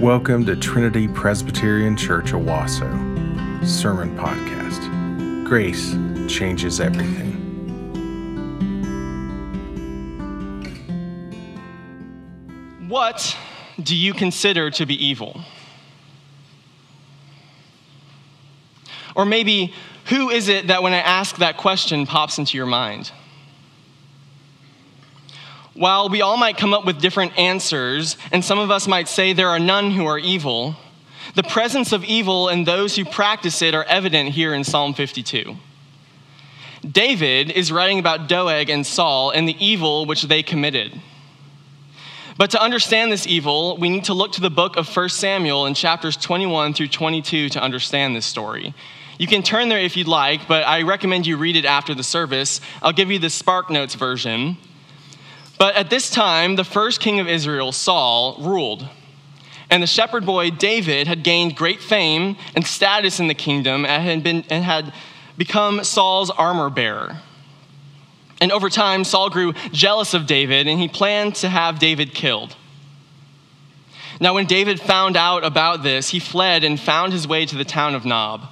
Welcome to Trinity Presbyterian Church Owasso Sermon Podcast. Grace changes everything. What do you consider to be evil? Or maybe, who is it that when I ask that question pops into your mind? While we all might come up with different answers, and some of us might say there are none who are evil, the presence of evil and those who practice it are evident here in Psalm 52. David is writing about Doeg and Saul and the evil which they committed. But to understand this evil, we need to look to the book of 1 Samuel in chapters 21 through 22 to understand this story. You can turn there if you'd like, but I recommend you read it after the service. I'll give you the Spark Notes version. But at this time, the first king of Israel, Saul, ruled. And the shepherd boy David had gained great fame and status in the kingdom and had, been, and had become Saul's armor bearer. And over time, Saul grew jealous of David and he planned to have David killed. Now, when David found out about this, he fled and found his way to the town of Nob.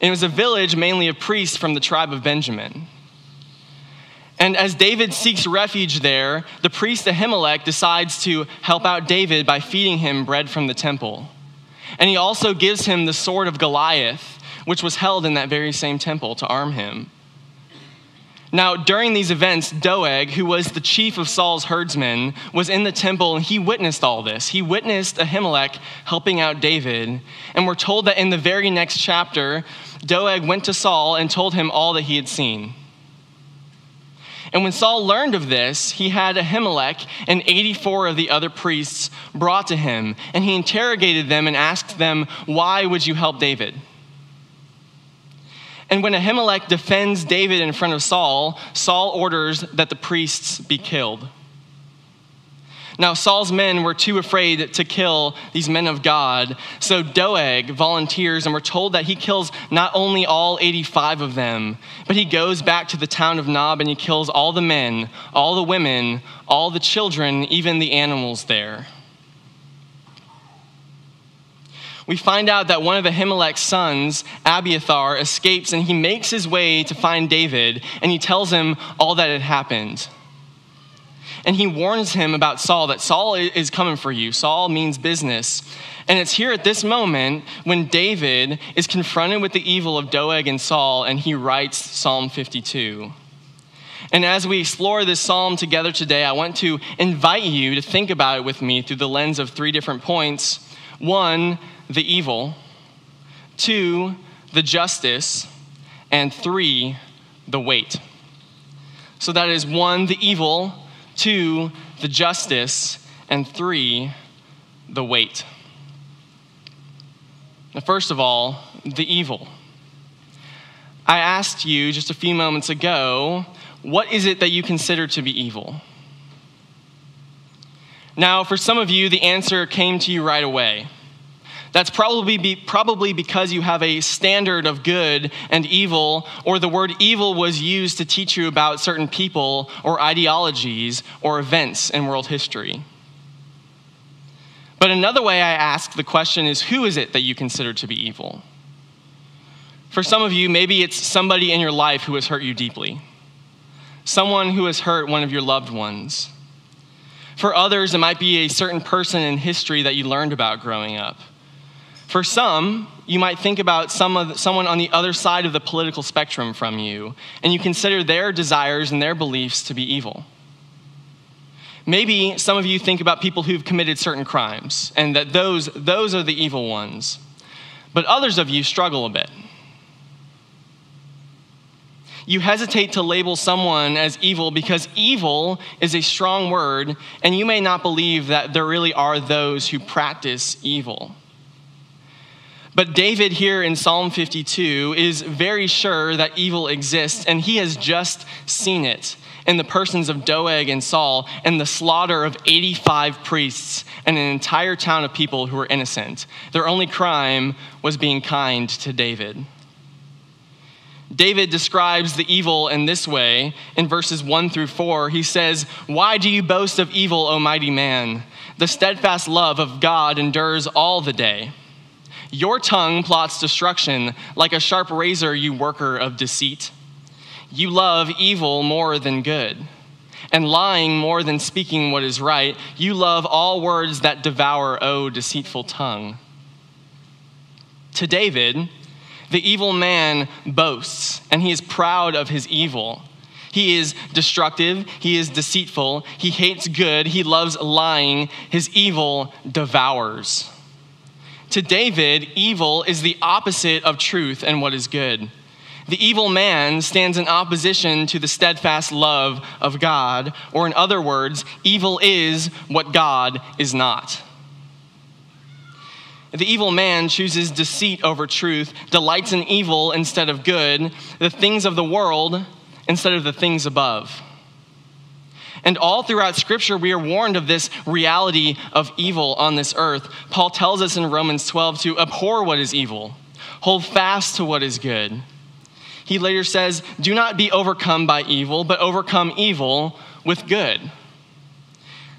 And it was a village mainly of priests from the tribe of Benjamin. And as David seeks refuge there, the priest Ahimelech decides to help out David by feeding him bread from the temple. And he also gives him the sword of Goliath, which was held in that very same temple to arm him. Now, during these events, Doeg, who was the chief of Saul's herdsmen, was in the temple and he witnessed all this. He witnessed Ahimelech helping out David. And we're told that in the very next chapter, Doeg went to Saul and told him all that he had seen. And when Saul learned of this, he had Ahimelech and 84 of the other priests brought to him, and he interrogated them and asked them, Why would you help David? And when Ahimelech defends David in front of Saul, Saul orders that the priests be killed. Now, Saul's men were too afraid to kill these men of God. So Doeg volunteers, and we're told that he kills not only all 85 of them, but he goes back to the town of Nob and he kills all the men, all the women, all the children, even the animals there. we find out that one of Ahimelech's sons, Abiathar, escapes and he makes his way to find David and he tells him all that had happened and he warns him about Saul that Saul is coming for you. Saul means business. And it's here at this moment when David is confronted with the evil of Doeg and Saul, and he writes Psalm 52. And as we explore this psalm together today, I want to invite you to think about it with me through the lens of three different points one, the evil, two, the justice, and three, the wait. So that is one, the evil, two, the justice, and three, the wait. Now, first of all, the evil. I asked you just a few moments ago, what is it that you consider to be evil? Now, for some of you, the answer came to you right away. That's probably, be, probably because you have a standard of good and evil, or the word evil was used to teach you about certain people or ideologies or events in world history. But another way I ask the question is who is it that you consider to be evil? For some of you, maybe it's somebody in your life who has hurt you deeply, someone who has hurt one of your loved ones. For others, it might be a certain person in history that you learned about growing up. For some, you might think about some of, someone on the other side of the political spectrum from you, and you consider their desires and their beliefs to be evil. Maybe some of you think about people who've committed certain crimes, and that those, those are the evil ones. But others of you struggle a bit. You hesitate to label someone as evil because evil is a strong word, and you may not believe that there really are those who practice evil. But David here in Psalm 52 is very sure that evil exists, and he has just seen it in the persons of Doeg and Saul and the slaughter of 85 priests and an entire town of people who were innocent. Their only crime was being kind to David. David describes the evil in this way in verses 1 through 4. He says, Why do you boast of evil, O mighty man? The steadfast love of God endures all the day. Your tongue plots destruction like a sharp razor, you worker of deceit. You love evil more than good, and lying more than speaking what is right. You love all words that devour, O deceitful tongue. To David, the evil man boasts, and he is proud of his evil. He is destructive, he is deceitful, he hates good, he loves lying, his evil devours. To David, evil is the opposite of truth and what is good. The evil man stands in opposition to the steadfast love of God, or in other words, evil is what God is not. The evil man chooses deceit over truth, delights in evil instead of good, the things of the world instead of the things above. And all throughout Scripture, we are warned of this reality of evil on this earth. Paul tells us in Romans 12 to abhor what is evil, hold fast to what is good. He later says, Do not be overcome by evil, but overcome evil with good.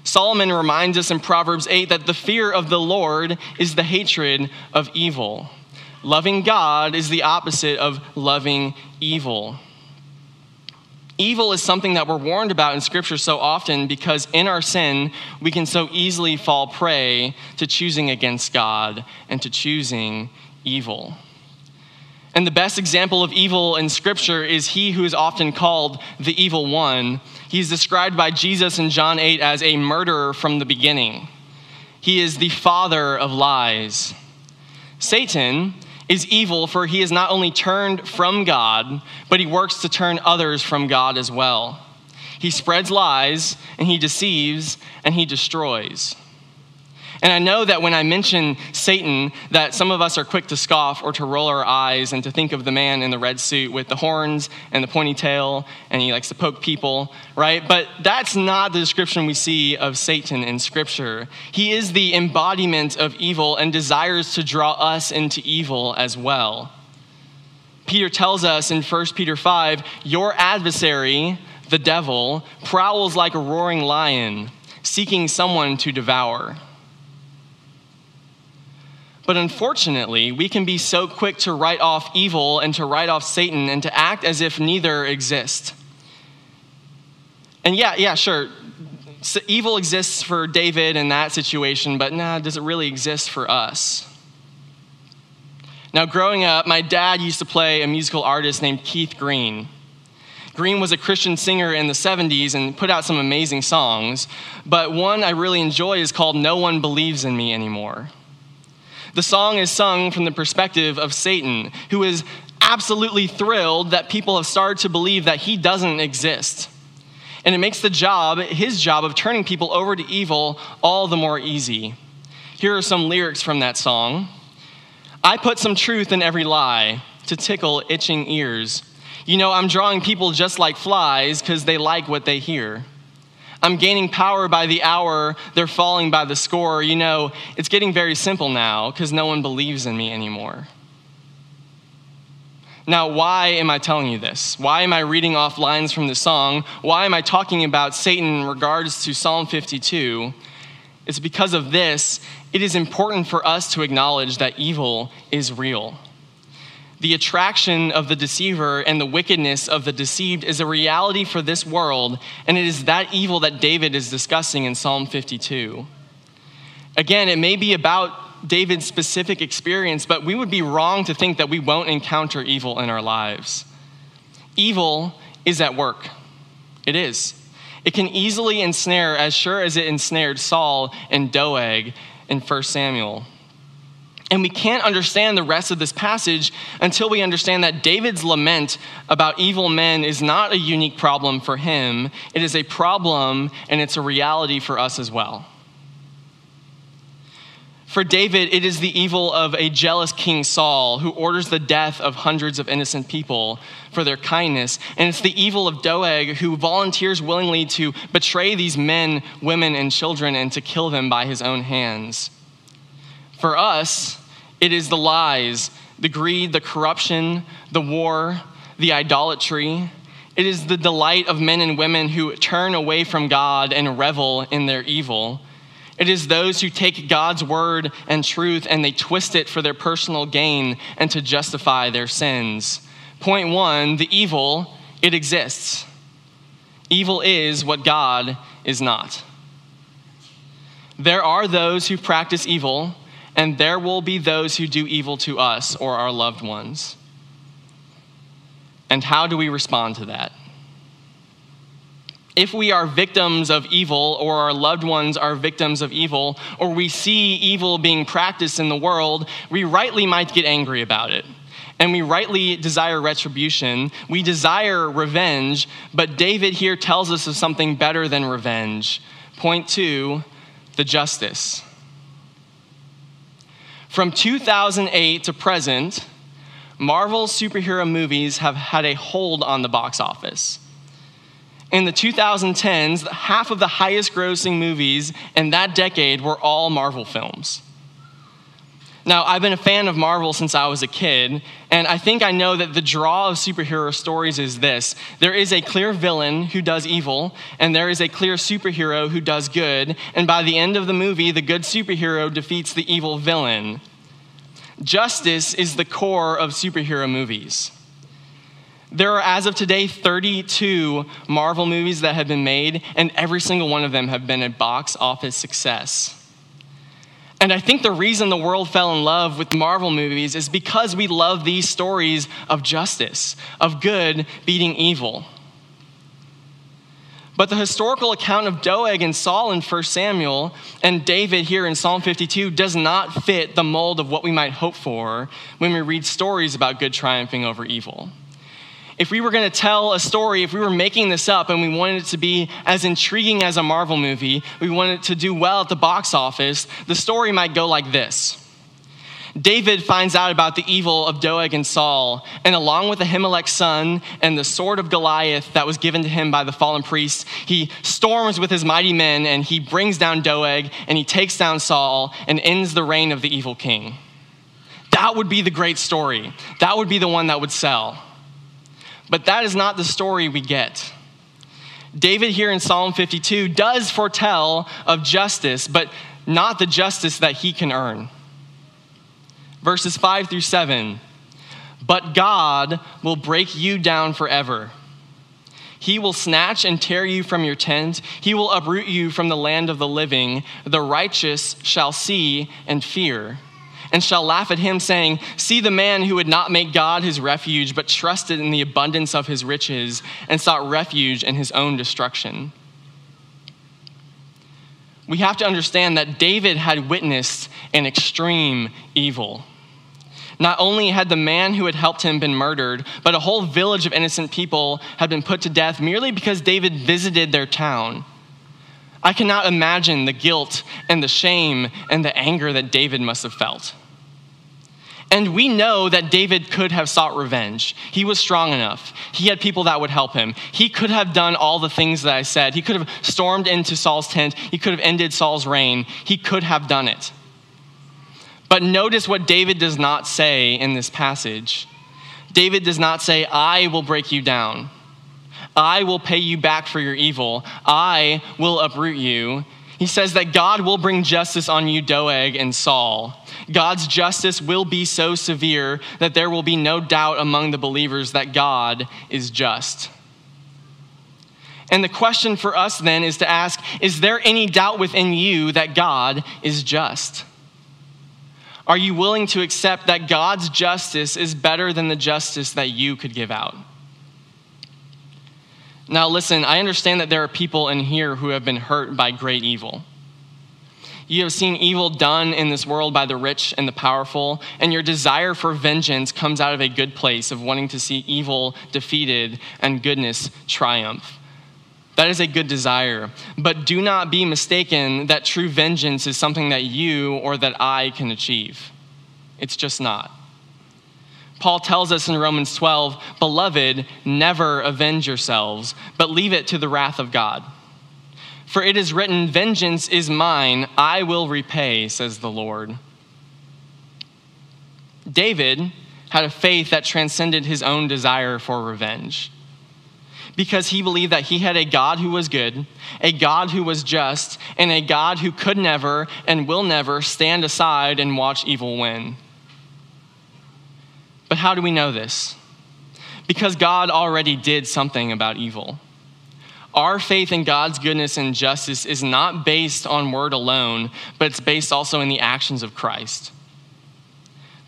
Solomon reminds us in Proverbs 8 that the fear of the Lord is the hatred of evil. Loving God is the opposite of loving evil. Evil is something that we're warned about in Scripture so often because in our sin, we can so easily fall prey to choosing against God and to choosing evil. And the best example of evil in Scripture is he who is often called the evil one. He's described by Jesus in John 8 as a murderer from the beginning. He is the father of lies. Satan is evil, for he is not only turned from God, but he works to turn others from God as well. He spreads lies, and he deceives, and he destroys. And I know that when I mention Satan, that some of us are quick to scoff or to roll our eyes and to think of the man in the red suit with the horns and the pointy tail, and he likes to poke people, right? But that's not the description we see of Satan in Scripture. He is the embodiment of evil and desires to draw us into evil as well. Peter tells us in 1 Peter 5 Your adversary, the devil, prowls like a roaring lion, seeking someone to devour. But unfortunately, we can be so quick to write off evil and to write off Satan and to act as if neither exist. And yeah, yeah, sure. So evil exists for David in that situation, but nah, does it really exist for us? Now, growing up, my dad used to play a musical artist named Keith Green. Green was a Christian singer in the 70s and put out some amazing songs, but one I really enjoy is called No One Believes in Me Anymore. The song is sung from the perspective of Satan, who is absolutely thrilled that people have started to believe that he doesn't exist. And it makes the job, his job of turning people over to evil, all the more easy. Here are some lyrics from that song I put some truth in every lie to tickle itching ears. You know, I'm drawing people just like flies because they like what they hear. I'm gaining power by the hour, they're falling by the score. You know, it's getting very simple now because no one believes in me anymore. Now, why am I telling you this? Why am I reading off lines from the song? Why am I talking about Satan in regards to Psalm 52? It's because of this, it is important for us to acknowledge that evil is real. The attraction of the deceiver and the wickedness of the deceived is a reality for this world, and it is that evil that David is discussing in Psalm 52. Again, it may be about David's specific experience, but we would be wrong to think that we won't encounter evil in our lives. Evil is at work. It is. It can easily ensnare, as sure as it ensnared Saul and Doeg in 1 Samuel. And we can't understand the rest of this passage until we understand that David's lament about evil men is not a unique problem for him. It is a problem and it's a reality for us as well. For David, it is the evil of a jealous King Saul who orders the death of hundreds of innocent people for their kindness. And it's the evil of Doeg who volunteers willingly to betray these men, women, and children and to kill them by his own hands. For us, it is the lies, the greed, the corruption, the war, the idolatry. It is the delight of men and women who turn away from God and revel in their evil. It is those who take God's word and truth and they twist it for their personal gain and to justify their sins. Point one the evil, it exists. Evil is what God is not. There are those who practice evil, and there will be those who do evil to us or our loved ones. And how do we respond to that? If we are victims of evil, or our loved ones are victims of evil, or we see evil being practiced in the world, we rightly might get angry about it. And we rightly desire retribution. We desire revenge, but David here tells us of something better than revenge. Point two the justice. From 2008 to present, Marvel superhero movies have had a hold on the box office in the 2010s, half of the highest grossing movies in that decade were all Marvel films. Now, I've been a fan of Marvel since I was a kid, and I think I know that the draw of superhero stories is this there is a clear villain who does evil, and there is a clear superhero who does good, and by the end of the movie, the good superhero defeats the evil villain. Justice is the core of superhero movies. There are, as of today, 32 Marvel movies that have been made, and every single one of them have been a box office success. And I think the reason the world fell in love with Marvel movies is because we love these stories of justice, of good beating evil. But the historical account of Doeg and Saul in 1 Samuel and David here in Psalm 52 does not fit the mold of what we might hope for when we read stories about good triumphing over evil if we were going to tell a story, if we were making this up and we wanted it to be as intriguing as a Marvel movie, we wanted it to do well at the box office, the story might go like this. David finds out about the evil of Doeg and Saul, and along with Ahimelech's son and the sword of Goliath that was given to him by the fallen priest, he storms with his mighty men and he brings down Doeg and he takes down Saul and ends the reign of the evil king. That would be the great story. That would be the one that would sell. But that is not the story we get. David here in Psalm 52 does foretell of justice, but not the justice that he can earn. Verses 5 through 7 But God will break you down forever. He will snatch and tear you from your tent. He will uproot you from the land of the living. The righteous shall see and fear and shall laugh at him, saying, See the man who would not make God his refuge, but trusted in the abundance of his riches, and sought refuge in his own destruction. We have to understand that David had witnessed an extreme evil. Not only had the man who had helped him been murdered, but a whole village of innocent people had been put to death merely because David visited their town. I cannot imagine the guilt and the shame and the anger that David must have felt. And we know that David could have sought revenge. He was strong enough. He had people that would help him. He could have done all the things that I said. He could have stormed into Saul's tent. He could have ended Saul's reign. He could have done it. But notice what David does not say in this passage. David does not say, I will break you down. I will pay you back for your evil. I will uproot you. He says that God will bring justice on you, Doeg and Saul. God's justice will be so severe that there will be no doubt among the believers that God is just. And the question for us then is to ask Is there any doubt within you that God is just? Are you willing to accept that God's justice is better than the justice that you could give out? Now, listen, I understand that there are people in here who have been hurt by great evil. You have seen evil done in this world by the rich and the powerful, and your desire for vengeance comes out of a good place of wanting to see evil defeated and goodness triumph. That is a good desire. But do not be mistaken that true vengeance is something that you or that I can achieve. It's just not. Paul tells us in Romans 12, Beloved, never avenge yourselves, but leave it to the wrath of God. For it is written, Vengeance is mine, I will repay, says the Lord. David had a faith that transcended his own desire for revenge. Because he believed that he had a God who was good, a God who was just, and a God who could never and will never stand aside and watch evil win. But how do we know this? Because God already did something about evil. Our faith in God's goodness and justice is not based on word alone, but it's based also in the actions of Christ.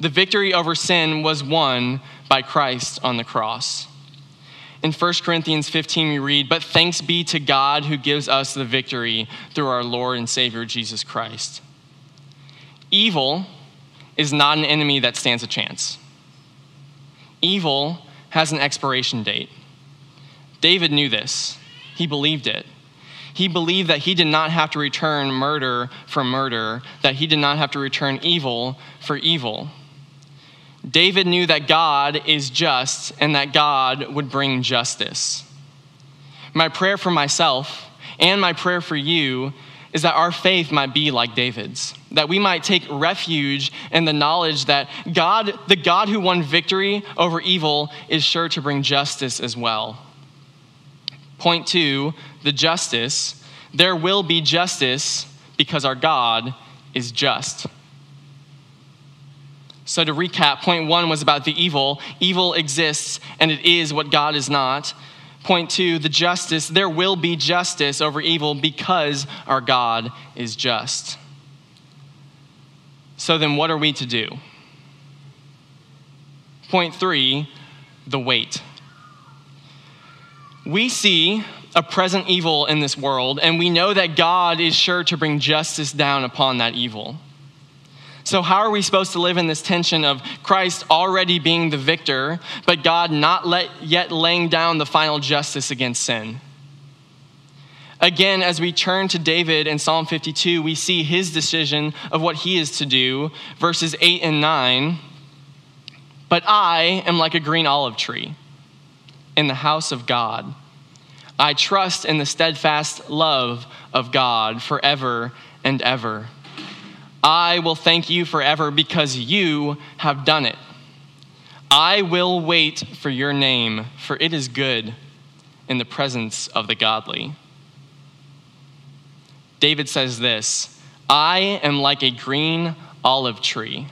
The victory over sin was won by Christ on the cross. In 1 Corinthians 15, we read, But thanks be to God who gives us the victory through our Lord and Savior Jesus Christ. Evil is not an enemy that stands a chance. Evil has an expiration date. David knew this, he believed it. He believed that he did not have to return murder for murder, that he did not have to return evil for evil. David knew that God is just and that God would bring justice. My prayer for myself and my prayer for you is that our faith might be like David's, that we might take refuge in the knowledge that God, the God who won victory over evil, is sure to bring justice as well. Point two, the justice. There will be justice because our God is just. So, to recap, point one was about the evil. Evil exists, and it is what God is not. Point two, the justice. There will be justice over evil because our God is just. So, then what are we to do? Point three, the wait. We see a present evil in this world, and we know that God is sure to bring justice down upon that evil. So, how are we supposed to live in this tension of Christ already being the victor, but God not let, yet laying down the final justice against sin? Again, as we turn to David in Psalm 52, we see his decision of what he is to do, verses 8 and 9. But I am like a green olive tree in the house of God. I trust in the steadfast love of God forever and ever. I will thank you forever because you have done it. I will wait for your name, for it is good in the presence of the godly. David says this I am like a green olive tree.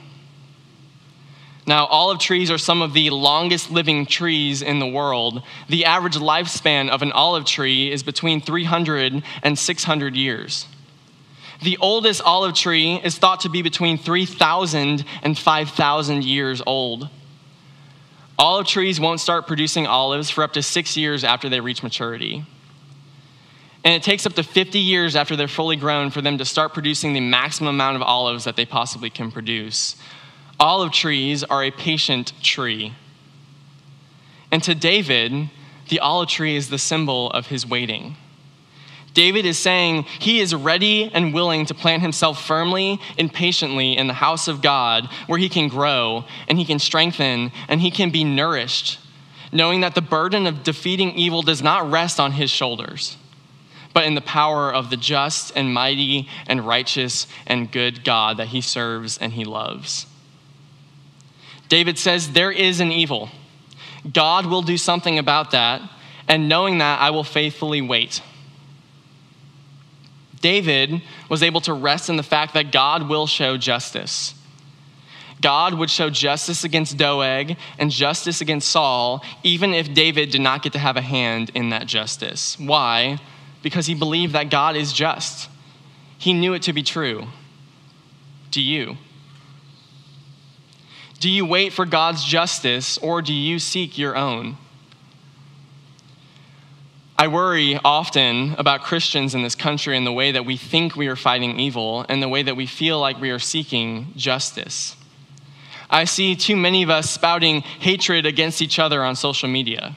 Now, olive trees are some of the longest living trees in the world. The average lifespan of an olive tree is between 300 and 600 years. The oldest olive tree is thought to be between 3,000 and 5,000 years old. Olive trees won't start producing olives for up to six years after they reach maturity. And it takes up to 50 years after they're fully grown for them to start producing the maximum amount of olives that they possibly can produce. Olive trees are a patient tree. And to David, the olive tree is the symbol of his waiting. David is saying he is ready and willing to plant himself firmly and patiently in the house of God where he can grow and he can strengthen and he can be nourished, knowing that the burden of defeating evil does not rest on his shoulders, but in the power of the just and mighty and righteous and good God that he serves and he loves. David says, There is an evil. God will do something about that, and knowing that, I will faithfully wait. David was able to rest in the fact that God will show justice. God would show justice against Doeg and justice against Saul, even if David did not get to have a hand in that justice. Why? Because he believed that God is just. He knew it to be true. Do you? Do you wait for God's justice or do you seek your own? I worry often about Christians in this country and the way that we think we are fighting evil and the way that we feel like we are seeking justice. I see too many of us spouting hatred against each other on social media.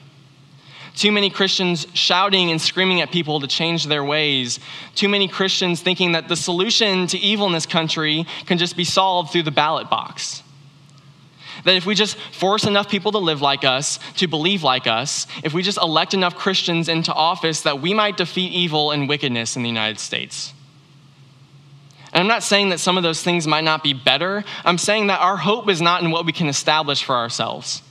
Too many Christians shouting and screaming at people to change their ways. Too many Christians thinking that the solution to evil in this country can just be solved through the ballot box. That if we just force enough people to live like us, to believe like us, if we just elect enough Christians into office, that we might defeat evil and wickedness in the United States. And I'm not saying that some of those things might not be better. I'm saying that our hope is not in what we can establish for ourselves.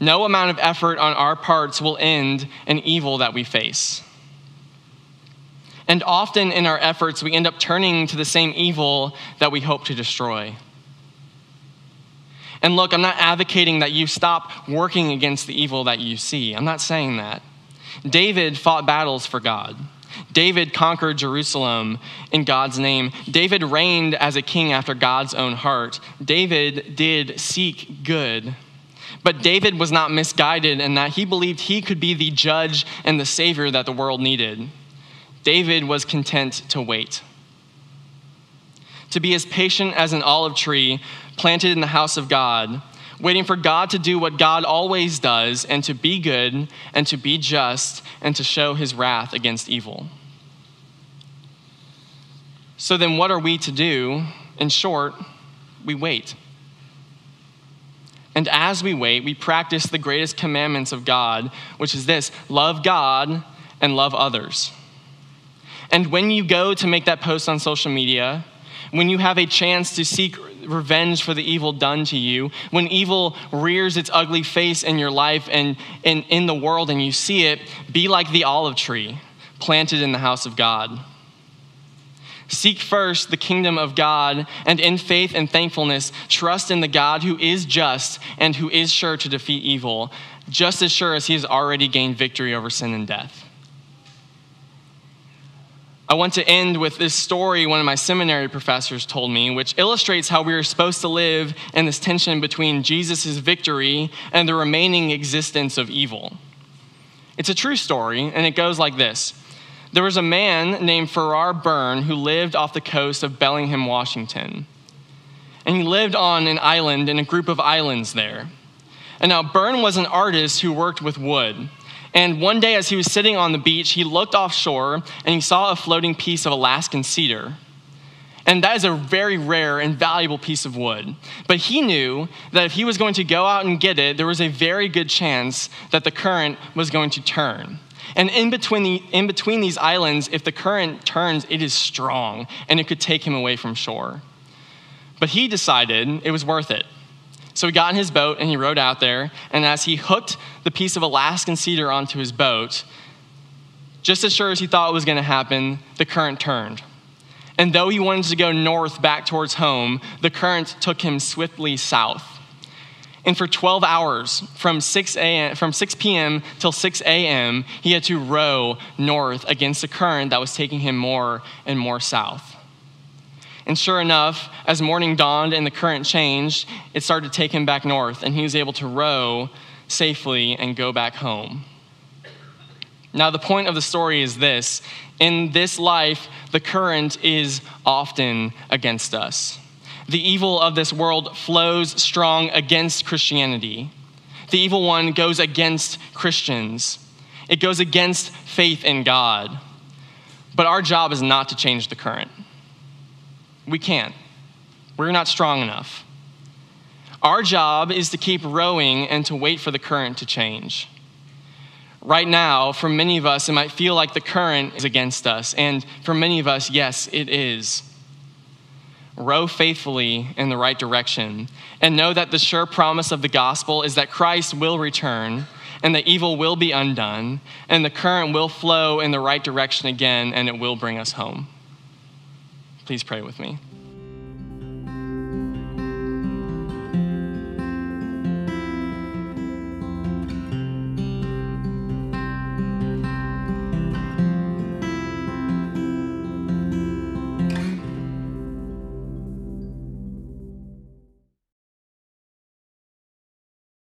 No amount of effort on our parts will end an evil that we face. And often in our efforts, we end up turning to the same evil that we hope to destroy. And look, I'm not advocating that you stop working against the evil that you see. I'm not saying that. David fought battles for God. David conquered Jerusalem in God's name. David reigned as a king after God's own heart. David did seek good. But David was not misguided in that he believed he could be the judge and the savior that the world needed. David was content to wait. To be as patient as an olive tree planted in the house of God, waiting for God to do what God always does, and to be good, and to be just, and to show his wrath against evil. So then, what are we to do? In short, we wait. And as we wait, we practice the greatest commandments of God, which is this love God and love others. And when you go to make that post on social media, when you have a chance to seek revenge for the evil done to you, when evil rears its ugly face in your life and, in the world and you see it, be like the olive tree planted in the house of God. Seek first the kingdom of God, and in faith and thankfulness, trust in the God who is just and who is sure to defeat evil, just as sure as he has already gained victory over sin and death. I want to end with this story one of my seminary professors told me, which illustrates how we are supposed to live in this tension between Jesus' victory and the remaining existence of evil. It's a true story, and it goes like this There was a man named Farrar Byrne who lived off the coast of Bellingham, Washington. And he lived on an island in a group of islands there. And now, Byrne was an artist who worked with wood. And one day, as he was sitting on the beach, he looked offshore and he saw a floating piece of Alaskan cedar. And that is a very rare and valuable piece of wood. But he knew that if he was going to go out and get it, there was a very good chance that the current was going to turn. And in between, the, in between these islands, if the current turns, it is strong and it could take him away from shore. But he decided it was worth it. So he got in his boat and he rowed out there. And as he hooked the piece of Alaskan cedar onto his boat, just as sure as he thought it was going to happen, the current turned. And though he wanted to go north back towards home, the current took him swiftly south. And for 12 hours, from 6, a.m., from 6 p.m. till 6 a.m., he had to row north against the current that was taking him more and more south. And sure enough, as morning dawned and the current changed, it started to take him back north, and he was able to row safely and go back home. Now, the point of the story is this in this life, the current is often against us. The evil of this world flows strong against Christianity. The evil one goes against Christians, it goes against faith in God. But our job is not to change the current. We can't. We're not strong enough. Our job is to keep rowing and to wait for the current to change. Right now, for many of us, it might feel like the current is against us. And for many of us, yes, it is. Row faithfully in the right direction and know that the sure promise of the gospel is that Christ will return and the evil will be undone and the current will flow in the right direction again and it will bring us home. Please pray with me.